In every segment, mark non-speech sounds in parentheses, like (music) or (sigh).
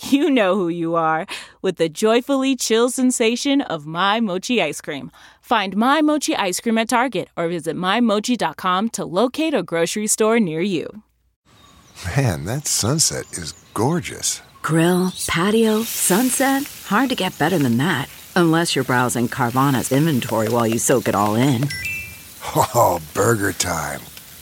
you know who you are with the joyfully chill sensation of My Mochi ice cream. Find My Mochi ice cream at Target or visit MyMochi.com to locate a grocery store near you. Man, that sunset is gorgeous. Grill, patio, sunset. Hard to get better than that. Unless you're browsing Carvana's inventory while you soak it all in. (laughs) Oh, burger time.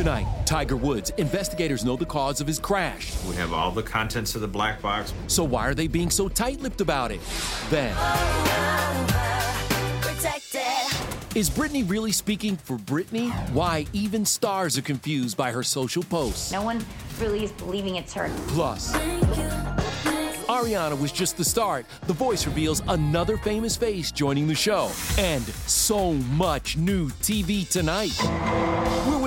Tonight, Tiger Woods. Investigators know the cause of his crash. We have all the contents of the black box. So why are they being so tight-lipped about it? Then, is Britney really speaking for Britney? Why even stars are confused by her social posts. No one really is believing it's her. Plus, Ariana was just the start. The Voice reveals another famous face joining the show. And so much new TV tonight.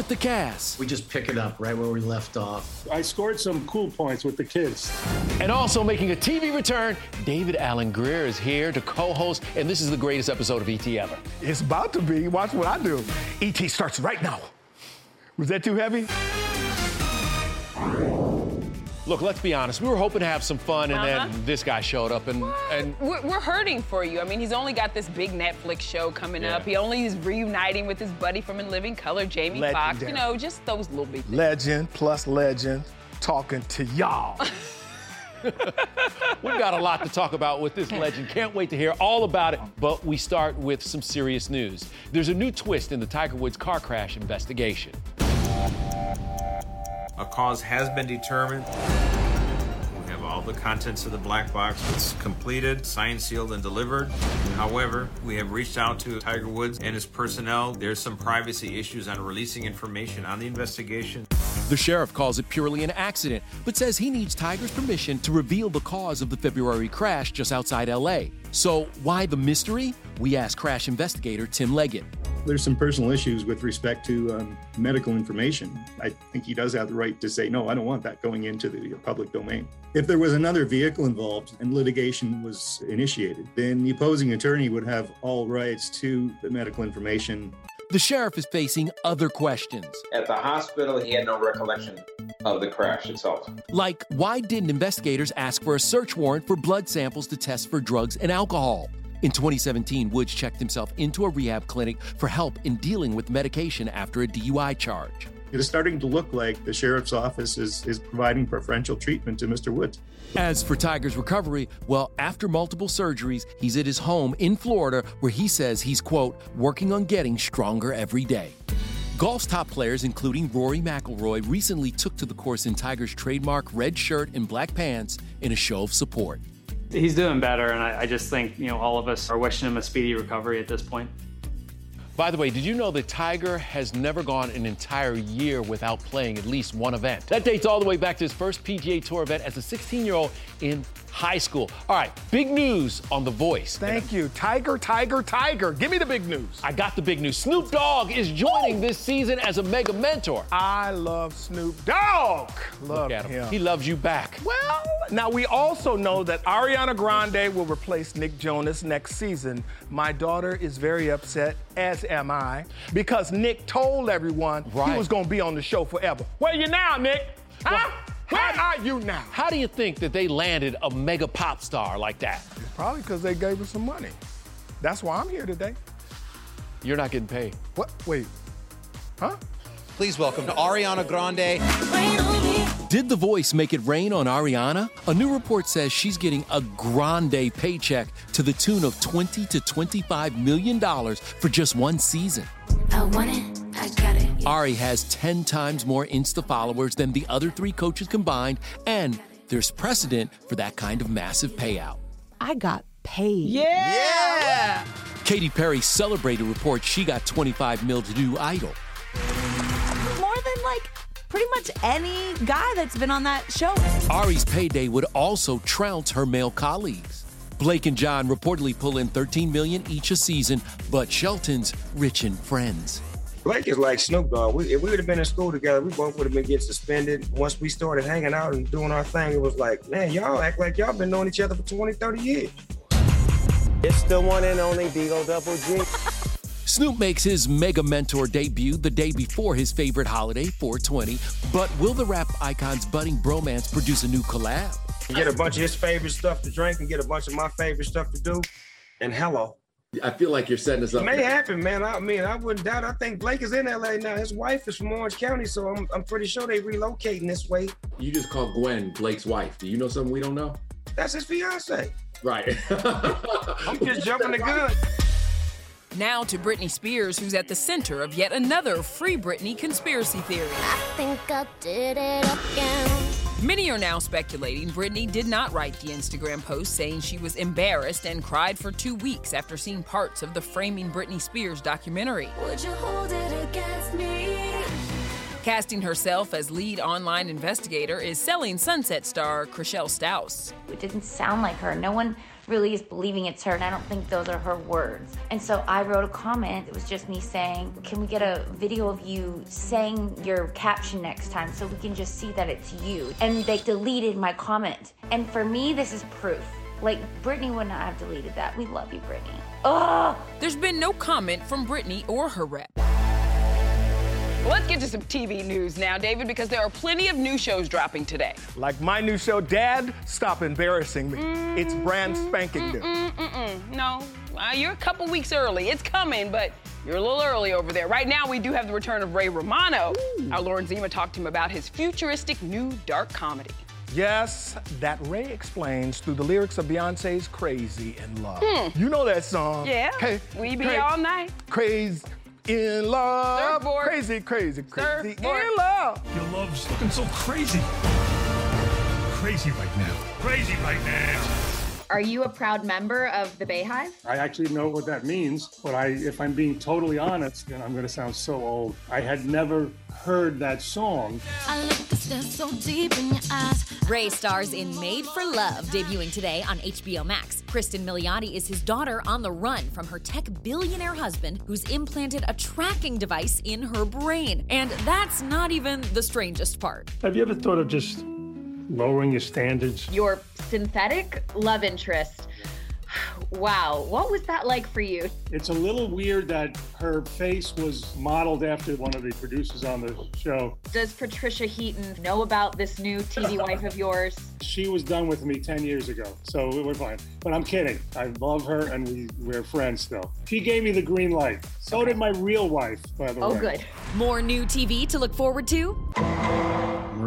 We're with the cast. We just pick it up right where we left off. I scored some cool points with the kids. And also making a TV return, David Alan Grier is here to co-host, and this is the greatest episode of ET ever. It's about to be. Watch what I do. ET starts right now. Was that too heavy? Look, let's be honest. We were hoping to have some fun, and Uh-huh. then this guy showed up, and and We're, we're hurting for you. I mean, he's only got this big Netflix show coming Yeah. up. He only is reuniting with his buddy from In Living Color, Jamie Foxx. You know, just those little big things. Legend plus legend talking to y'all. (laughs) we've got a lot to talk about with this legend. Can't wait to hear all about it. But we start with some serious news. There's a new twist in the Tiger Woods car crash investigation. A cause has been determined. We have all the contents of the black box. It's completed, signed, sealed, and delivered. However, we have reached out to Tiger Woods and his personnel. There's some privacy issues on releasing information on the investigation. The sheriff calls it purely an accident, but says he needs Tiger's permission to reveal the cause of the February crash just outside LA. So, why the mystery? We ask crash investigator Tim Leggett. There's some personal issues with respect to um, medical information. I think he does have the right to say, no, I don't want that going into the public domain. If there was another vehicle involved and litigation was initiated, then the opposing attorney would have all rights to the medical information. The sheriff is facing other questions, At the hospital, he had no recollection of the crash itself. like why didn't investigators ask for a search warrant for blood samples to test for drugs and alcohol? In 2017, Woods checked himself into a rehab clinic for help in dealing with medication after a DUI charge. It is starting to look like the sheriff's office is, is providing preferential treatment to Mr. Woods. As for Tiger's recovery, well, after multiple surgeries, he's at his home in Florida where he says he's, quote, working on getting stronger every day. Golf's top players, including Rory McIlroy, recently took to the course in Tiger's trademark red shirt and black pants in a show of support. He's doing better, and I, I just think you know all of us are wishing him a speedy recovery at this point. By the way, did you know that Tiger has never gone an entire year without playing at least one event? That dates all the way back to his first PGA Tour event as a 16 year old in high school. All right, big news on The Voice. Thank you. Tiger, Tiger, Tiger. Give me the big news. I got the big news. Snoop Dogg is joining this season as a mega mentor. I love Snoop Dogg. Love Look at him. him. He loves you back. Well, now we also know that Ariana Grande will replace Nick Jonas next season. My daughter is very upset, as am I, because Nick told everyone Right. he was going to be on the show forever. Where you now, Nick? Huh? Where are you now? How do you think that they landed a mega pop star like that? Probably because they gave her some money. That's why I'm here today. You're not getting paid. What? Wait. Huh? Please welcome to Ariana Grande. Did The Voice make it rain on Ariana? A new report says she's getting a grande paycheck to the tune of 20 to 25 million dollars for just one season. I want it, I got it. Ari has 10 times more Insta followers than the other three coaches combined, and there's precedent for that kind of massive payout. I got paid. Yeah! yeah! Katy Perry celebrated reports she got 25 mil to do Idol. More than like pretty much any guy that's been on that show. Ari's payday would also trounce her male colleagues. Blake and John reportedly pull in 13 million each a season, but Shelton's rich in friends. Blake is like Snoop Dogg. We, if we would have been in school together, we both would have been getting suspended. Once we started hanging out and doing our thing, it was like, man, y'all act like y'all been knowing each other for 20, 30 years. It's the one and only Beagle Double G. Snoop makes his mega mentor debut the day before his favorite holiday, 420. But will the rap icon's budding bromance produce a new collab? Get a bunch of his favorite stuff to drink and get a bunch of my favorite stuff to do. And hello. I feel like you're setting us It up. may happen, man. I mean, I wouldn't doubt. I think Blake is in LA now. His wife is from Orange County, so I'm, I'm pretty sure they relocating this way. You just called Gwen Blake's wife. Do you know something we don't know? That's his fiance. Right. (laughs) I'm just jumping the gun. Now to Britney Spears, who's at the center of yet another Free Britney conspiracy theory. I think I did it again. Many are now speculating Britney did not write the Instagram post saying she was embarrassed and cried for two weeks after seeing parts of the Framing Britney Spears documentary. Casting herself as lead online investigator is selling Sunset star Chrishell Stause. It didn't sound like her. No one really is believing it's her, and I don't think those are her words. And so I wrote a comment. It was just me saying, Can we get a video of you saying your caption next time so we can just see that it's you? And they deleted my comment. And for me, this is proof. Like, Britney would not have deleted that. We love you, Britney. Ugh! There's been no comment from Britney or her rep. Let's get to some TV news now, David, because there are plenty of new shows dropping today. Like my new show, Dad, Stop Embarrassing Me. It's brand spanking new. No, uh, you're a couple weeks early. It's coming, but you're a little early over there. Right now, we do have the return of Ray Romano. Our Lauren Zima talked to him about his futuristic new dark comedy. Yes, that Ray explains through the lyrics of Beyonce's Crazy in Love. Hmm. You know that song. Yeah, Hey, we be cra- all night. Crazy in love. Surfboard. Crazy, crazy, crazy Surfboard. in love. Your love's looking so crazy. Crazy right now. Crazy right now. Are you a proud member of the BeyHive? I actually know what that means, but I, if I'm being totally honest, then I'm going to sound so old. I had never heard that song. I look so deep in your eyes. Ray stars in Made for Love, debuting today on HBO Max. Cristin Milioti is his daughter on the run from her tech billionaire husband who's implanted a tracking device in her brain. And that's not even the strangest part. Have you ever thought of just lowering your standards? Your synthetic love interest. Wow, what was that like for you? It's a little weird that her face was modeled after one of the producers on the show. Does Patricia Heaton know about this new TV (laughs) wife of yours? She was done with me 10 years ago, so we're fine. But I'm kidding. I love her and we, we're friends still. She gave me the green light. So did my real wife, by the Oh, way. Oh, good. More new TV to look forward to?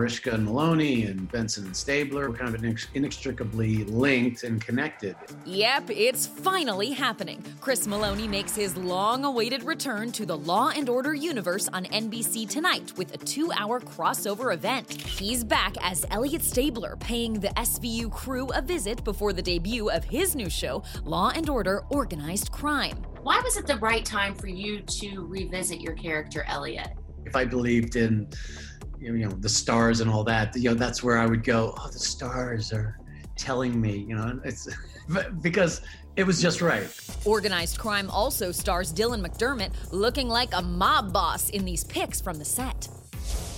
Mariska and Meloni and Benson and Stabler were kind of inex- inextricably linked and connected. Yep, it's finally happening. Chris Meloni makes his long awaited return to the Law and Order universe on NBC tonight with a two hour crossover event. He's back as Elliot Stabler, paying the SVU crew a visit before the debut of his new show, Law and Order Organized Crime. Why was it the right time for you to revisit your character, Elliot? If I believed in, you know, the stars and all that, you know, that's where I would go. Oh, the stars are, telling me, you know, it's (laughs) because it was just right. Organized Crime also stars Dylan McDermott looking like a mob boss in these pics from the set.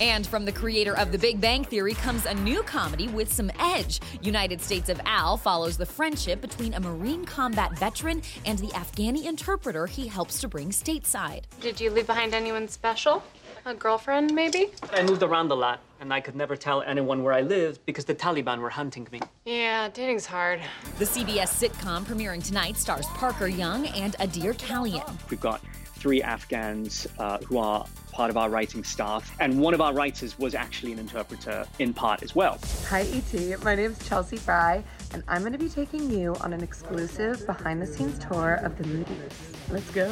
And from the creator of The Big Bang Theory comes a new comedy with some edge. United States of Al follows the friendship between a Marine combat veteran and the Afghani interpreter he helps to bring stateside. Did you leave behind anyone special? A girlfriend, maybe? I moved around a lot, and I could never tell anyone where I lived because the Taliban were hunting me. Yeah, dating's hard. The CBS sitcom premiering tonight stars Parker Young and Adhir Kalyan. We've got three Afghans uh, who are part of our writing staff, and one of our writers was actually an interpreter in part as well. Hi, ET. My name is Chelsea Frei, and I'm going to be taking you on an exclusive behind the scenes tour of the Moodys. Let's go.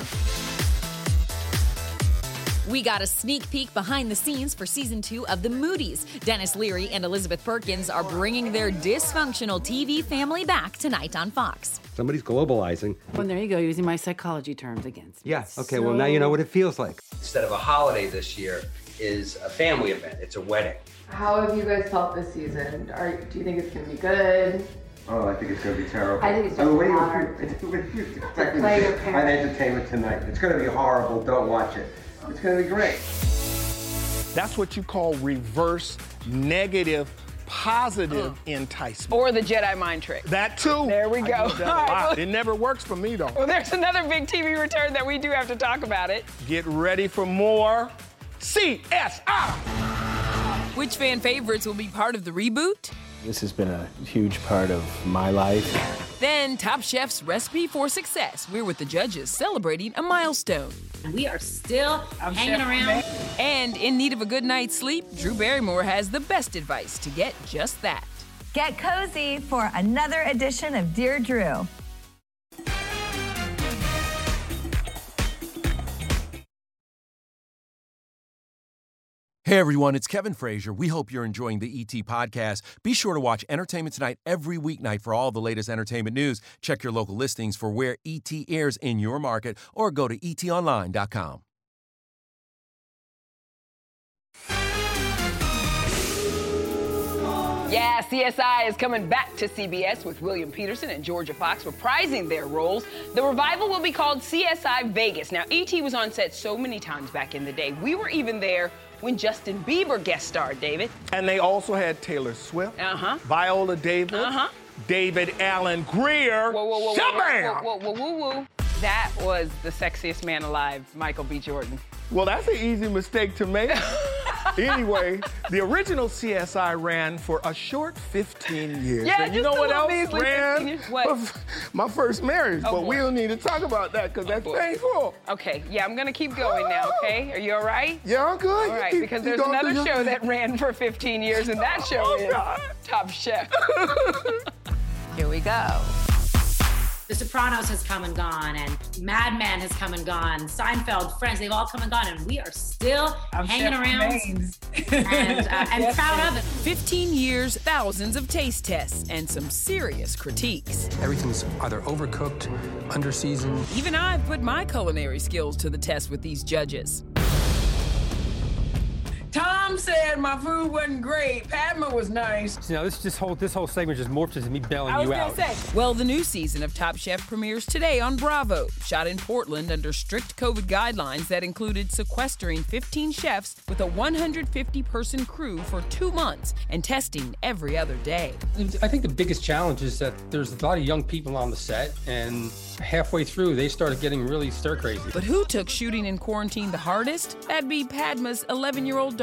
We got a sneak peek behind the scenes for season two of The Moodys. Denis Leary and Elizabeth Perkins are bringing their dysfunctional TV family back tonight on Fox. Somebody's globalizing. Well, there you go, using my psychology terms against me. Yeah, okay, well, now you know what it feels like. Instead of a holiday this year, is a family event. It's a wedding. How have you guys felt this season? Are, do you think it's going to be good? Oh, I think it's going to be terrible. I think it's I mean, just what do you- hard. it's- it's expecting play your on parents. entertainment tonight. It's going to be horrible. Don't watch it. It's going to be great. That's what you call reverse negative positive enticement. Or the Jedi mind trick. That too. There we go. use that a (laughs) All right, It never works for me though. Well, there's another big TV return that we do have to talk about it. Get ready for more CSI. Which fan favorites will be part of the reboot? This has been a huge part of my life. Then Top Chef's recipe for success. We're with the judges celebrating a milestone. We are still hanging around. And in need of a good night's sleep, Drew Barrymore has the best advice to get just that. Get cozy for another edition of Dear Drew. Hey everyone, it's Kevin Frazier. We hope you're enjoying the ET podcast. Be sure to watch Entertainment Tonight every weeknight for all the latest entertainment news. Check your local listings for where ET airs in your market or go to etonline.com. Yeah, CSI is coming back to CBS with William Petersen and Jorja Fox reprising their roles. The revival will be called CSI Vegas. Now, E.T. was on set so many times back in the day. We were even there when Justin Bieber guest starred, David. And they also had Taylor Swift, Uh-huh. Viola Davis, Uh-huh. David Alan Grier. Whoa, whoa, whoa, whoa, whoa, whoa, whoa, whoa, whoa. That was the sexiest man alive, Michael B. Jordan. Well, that's an easy mistake to make. (laughs) anyway, the original CSI ran for a short 15 years. Yeah, and you know what else measly 15 ran? (laughs) What? My first marriage, Oh, but boy. we don't need to talk about that because that's oh, painful. Okay, yeah, I'm gonna keep going now, okay? Are you all right? Yeah, I'm good. All right, keep- because there's another show thing. that ran for 15 years, and that (laughs) show Oh, is God. Top Chef. (laughs) Here we go. The Sopranos has come and gone, and Mad Men has come and gone. Seinfeld, Friends, they've all come and gone, and we are still hanging Chef around and, uh, (laughs) and proud of it. 15 years, thousands of taste tests, and some serious critiques. Everything's either overcooked, underseasoned. Even I've put my culinary skills to the test with these judges. Tom said my food wasn't great. Padma was nice. You know, this this whole this whole segment just morphed into me bailing I was you gonna out. say. Well, the new season of Top Chef premieres today on Bravo. Shot in Portland under strict COVID guidelines that included sequestering 15 chefs with a 150 person crew for two months and testing every other day. I think the biggest challenge is that there's a lot of young people on the set, and halfway through they started getting really stir crazy. But who took shooting in quarantine the hardest? That'd be Padma's 11 year old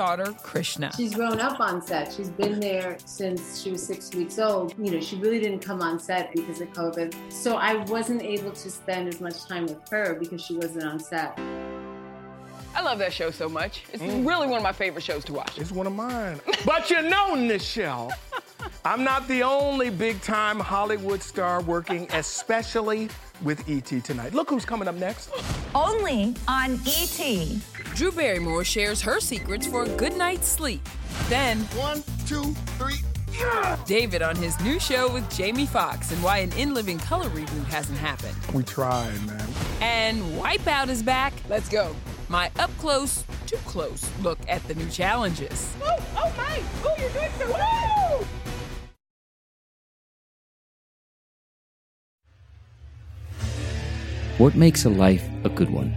daughter, Krishna. She's grown up on set. She's been there since she was six weeks old. You know, she really didn't come on set because of COVID. So I wasn't able to spend as much time with her because she wasn't on set. I love that show so much. It's Mm. really one of my favorite shows to watch. It's one of mine. But you know, Nischelle, (laughs) I'm not the only big time Hollywood star working especially with E.T. tonight. Look who's coming up next. Only on ET. Drew Barrymore shares her secrets for a good night's sleep. Then, one, two, three. Yeah! David on his new show with Jamie Foxx and why an in living color reboot hasn't happened. We tried, man. And Wipeout is back. Let's go. My up close, too close look at the new challenges. Oh, oh my! Oh, you're doing so well! What makes a life a good one?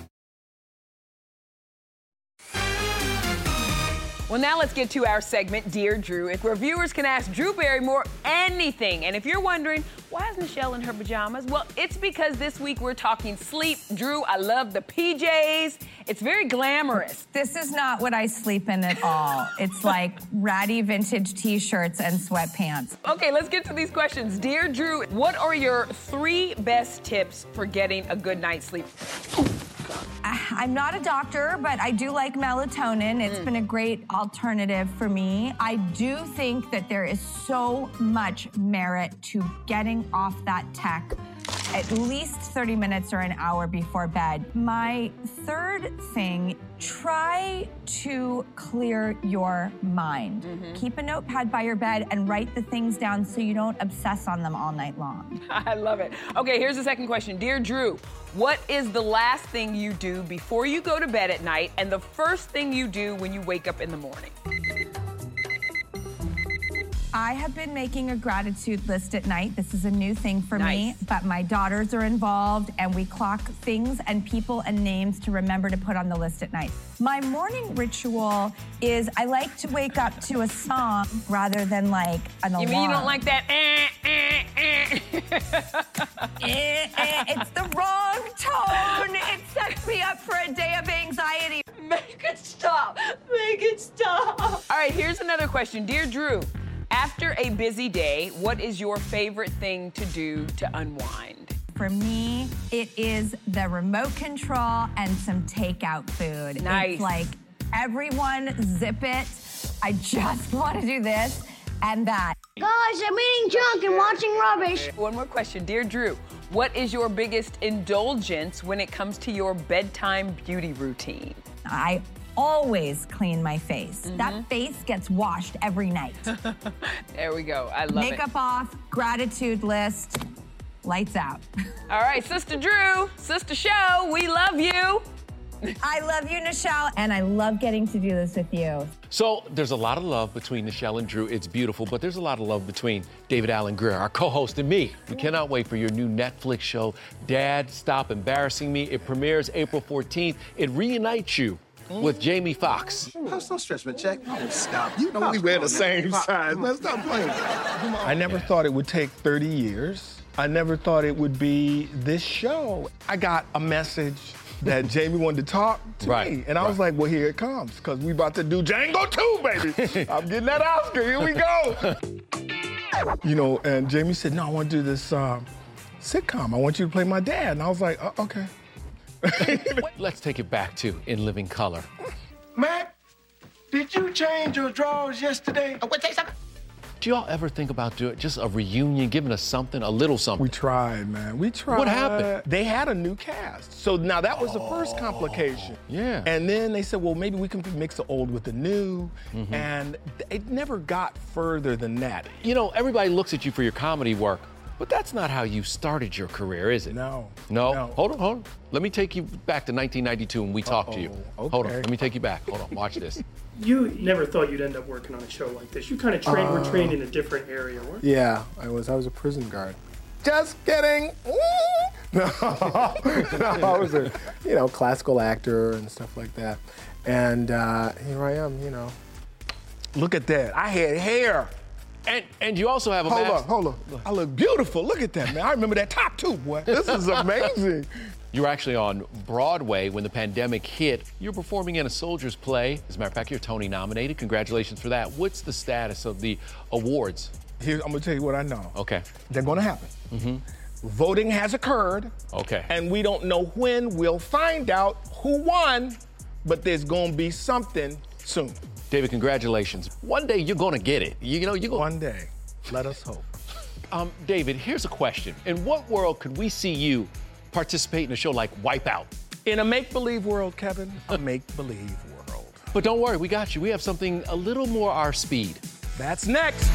Well, now let's get to our segment, Dear Drew, where viewers can ask Drew Barrymore anything. And if you're wondering, why is Nischelle in her pajamas? Well, it's because this week we're talking sleep. Drew, I love the PJs. It's very glamorous. This is not what I sleep in at all. it's like ratty vintage t shirts and sweatpants. Okay, let's get to these questions. Dear Drew, what are your three best tips for getting a good night's sleep? (sighs) I'm not a doctor, but I do like melatonin. It's mm. been a great alternative for me. I do think that there is so much merit to getting off that tech at least 30 minutes or an hour before bed. My third thing, try to clear your mind. Mm-hmm. Keep a notepad by your bed and write the things down so you don't obsess on them all night long. (laughs) I love it. Okay, here's the second question. Dear Drew, what is the last thing you do before you go to bed at night and the first thing you do when you wake up in the morning? I have been making a gratitude list at night. This is a new thing for me, but my daughters are involved and we clock things and people and names to remember to put on the list at night. My morning ritual is I like to wake up to a song rather than like an alarm. You mean you don't like that? eh, eh, eh? Eh, eh, it's the wrong tone. It sets me up for a day of anxiety. Make it stop. Make it stop. All right, here's another question. Dear Drew, after a busy day, what is your favorite thing to do to unwind? For me, it is the remote control and some takeout food. Nice. It's like everyone zip it. I just (laughs) want to do this and that. Guys, I'm eating junk and watching rubbish. One more question. Dear Drew, what is your biggest indulgence when it comes to your bedtime beauty routine? I always clean my face. Mm-hmm. That face gets washed every night. (laughs) There we go. I love Makeup it. off, gratitude list, lights out. (laughs) All right, Sister Drew, Sister Show, we love you. I love you, Nischelle, and I love getting to do this with you. So there's a lot of love between Nischelle and Drew. It's beautiful, but there's a lot of love between David Alan Grier, our co-host, and me. We cannot wait for your new Netflix show, Dad, Stop Embarrassing Me. It premieres April 14th. It reunites you with Jamie Foxx. Post no stretchment check. Oh, stop. You know we wear the same size. Man, stop playing. Come on. I never thought it would take 30 years. I never thought it would be this show. I got a message that (laughs) Jamie wanted to talk to Right, me. And I was like, well, here it comes, because we about to do Django 2, baby. (laughs) I'm getting that Oscar. Here we go. (laughs) you know, and Jamie said, no, I want to do this um, sitcom. I want you to play my dad. And I was like, "Uh, okay. (laughs) Let's take it back to In Living Color. Matt, did you change your drawers yesterday? Oh, wait, say something. Do y'all ever think about doing just a reunion, giving us something, a little something? We tried, man. We tried. What happened? They had a new cast. So now that was the first complication. Yeah. And then they said, well, maybe we can mix the old with the new. Mm-hmm. And it never got further than that. You know, everybody looks at you for your comedy work, but that's not how you started your career, is it? No. No? No. Hold on, hold on. Let me take you back to 1992 when we talked to you. Uh-oh. Hold on, let me take you back. Hold on, watch this. (laughs) You never thought you'd end up working on a show like this. You kind of trained, were trained in a different area, weren't you? Yeah, I was. I was a prison guard. Just kidding. (laughs) No, (laughs) no, I was a, you know, classical actor and stuff like that. And uh, here I am, you know. Look at that. I had hair. And and you also have a hold mask. up, hold on. I look beautiful. Look at that, man. I remember that top too, boy. This is amazing. (laughs) You're actually on Broadway when the pandemic hit. You're performing in a soldier's play. As a matter of fact, you're Tony nominated. Congratulations for that. What's the status of the awards? Here, I'm gonna tell you what I know. Okay. They're gonna happen. Mm-hmm. Voting has occurred. Okay. And we don't know when. We'll find out who won, but there's gonna be something soon. David, congratulations. One day you're gonna get it. You, know, you're gonna. One day. Let us hope. Um, David, here's a question. In what world could we see you participate in a show like Wipeout? In a make believe world, Kevin, a make believe world. But don't worry, we got you. We have something a little more our speed. That's next.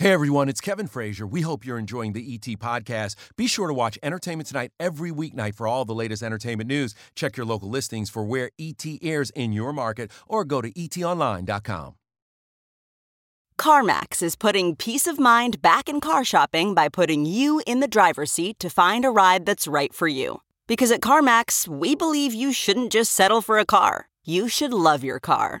Hey everyone, it's Kevin Frazier. We hope you're enjoying the ET podcast. Be sure to watch Entertainment Tonight every weeknight for all the latest entertainment news. Check your local listings for where ET airs in your market or go to etonline.com. CarMax is putting peace of mind back in car shopping by putting you in the driver's seat to find a ride that's right for you. Because at CarMax, we believe you shouldn't just settle for a car, you should love your car.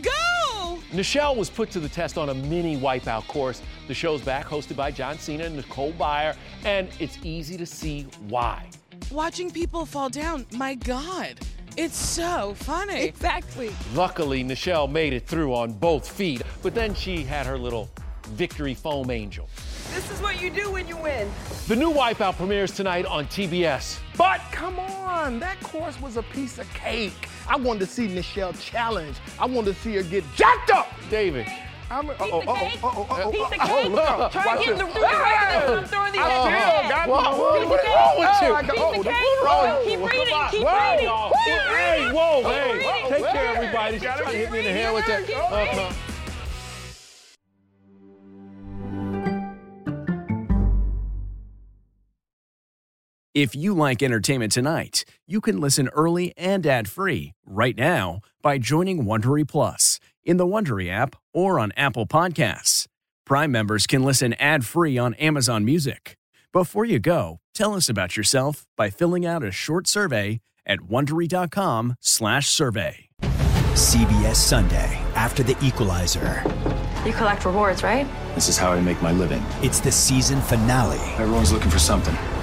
Go! Nischelle was put to the test on a mini wipeout course. The show's back, hosted by John Cena and Nicole Byer, and it's easy to see why. Watching people fall down, my God, it's so funny. Exactly. Luckily, Nischelle made it through on both feet, but then she had her little victory foam angel. This is what you do when you win. The new Wipeout premieres tonight on TBS. But come on, that course was a piece of cake. I wanted to see Nischelle challenge. I wanted to see her get jacked up. David. I'm, uh oh, uh oh, uh oh, uh oh. Piece of Oh, cake. look. Try Watch getting this. through the rest of them, throw the I head. still got Whoa, you. whoa, what's wrong with you? Oh, I got- oh, Piece of the- cake. oh, Keep oh, reading, come on. keep Whoa. reading. Y'all, Keep hey, reading. whoa, Keep hey, reading. take care, Hey. everybody. She's trying to hit me in the head with that. Keep Uh-huh. If you like entertainment tonight, you can listen early and ad-free right now by joining Wondery Plus in the Wondery app or on Apple Podcasts. Prime members can listen ad-free on Amazon Music. Before you go, tell us about yourself by filling out a short survey at wondery.com/survey. CBS Sunday after the Equalizer. You collect rewards, right? This is how I make my living. It's the season finale Everyone's looking for something.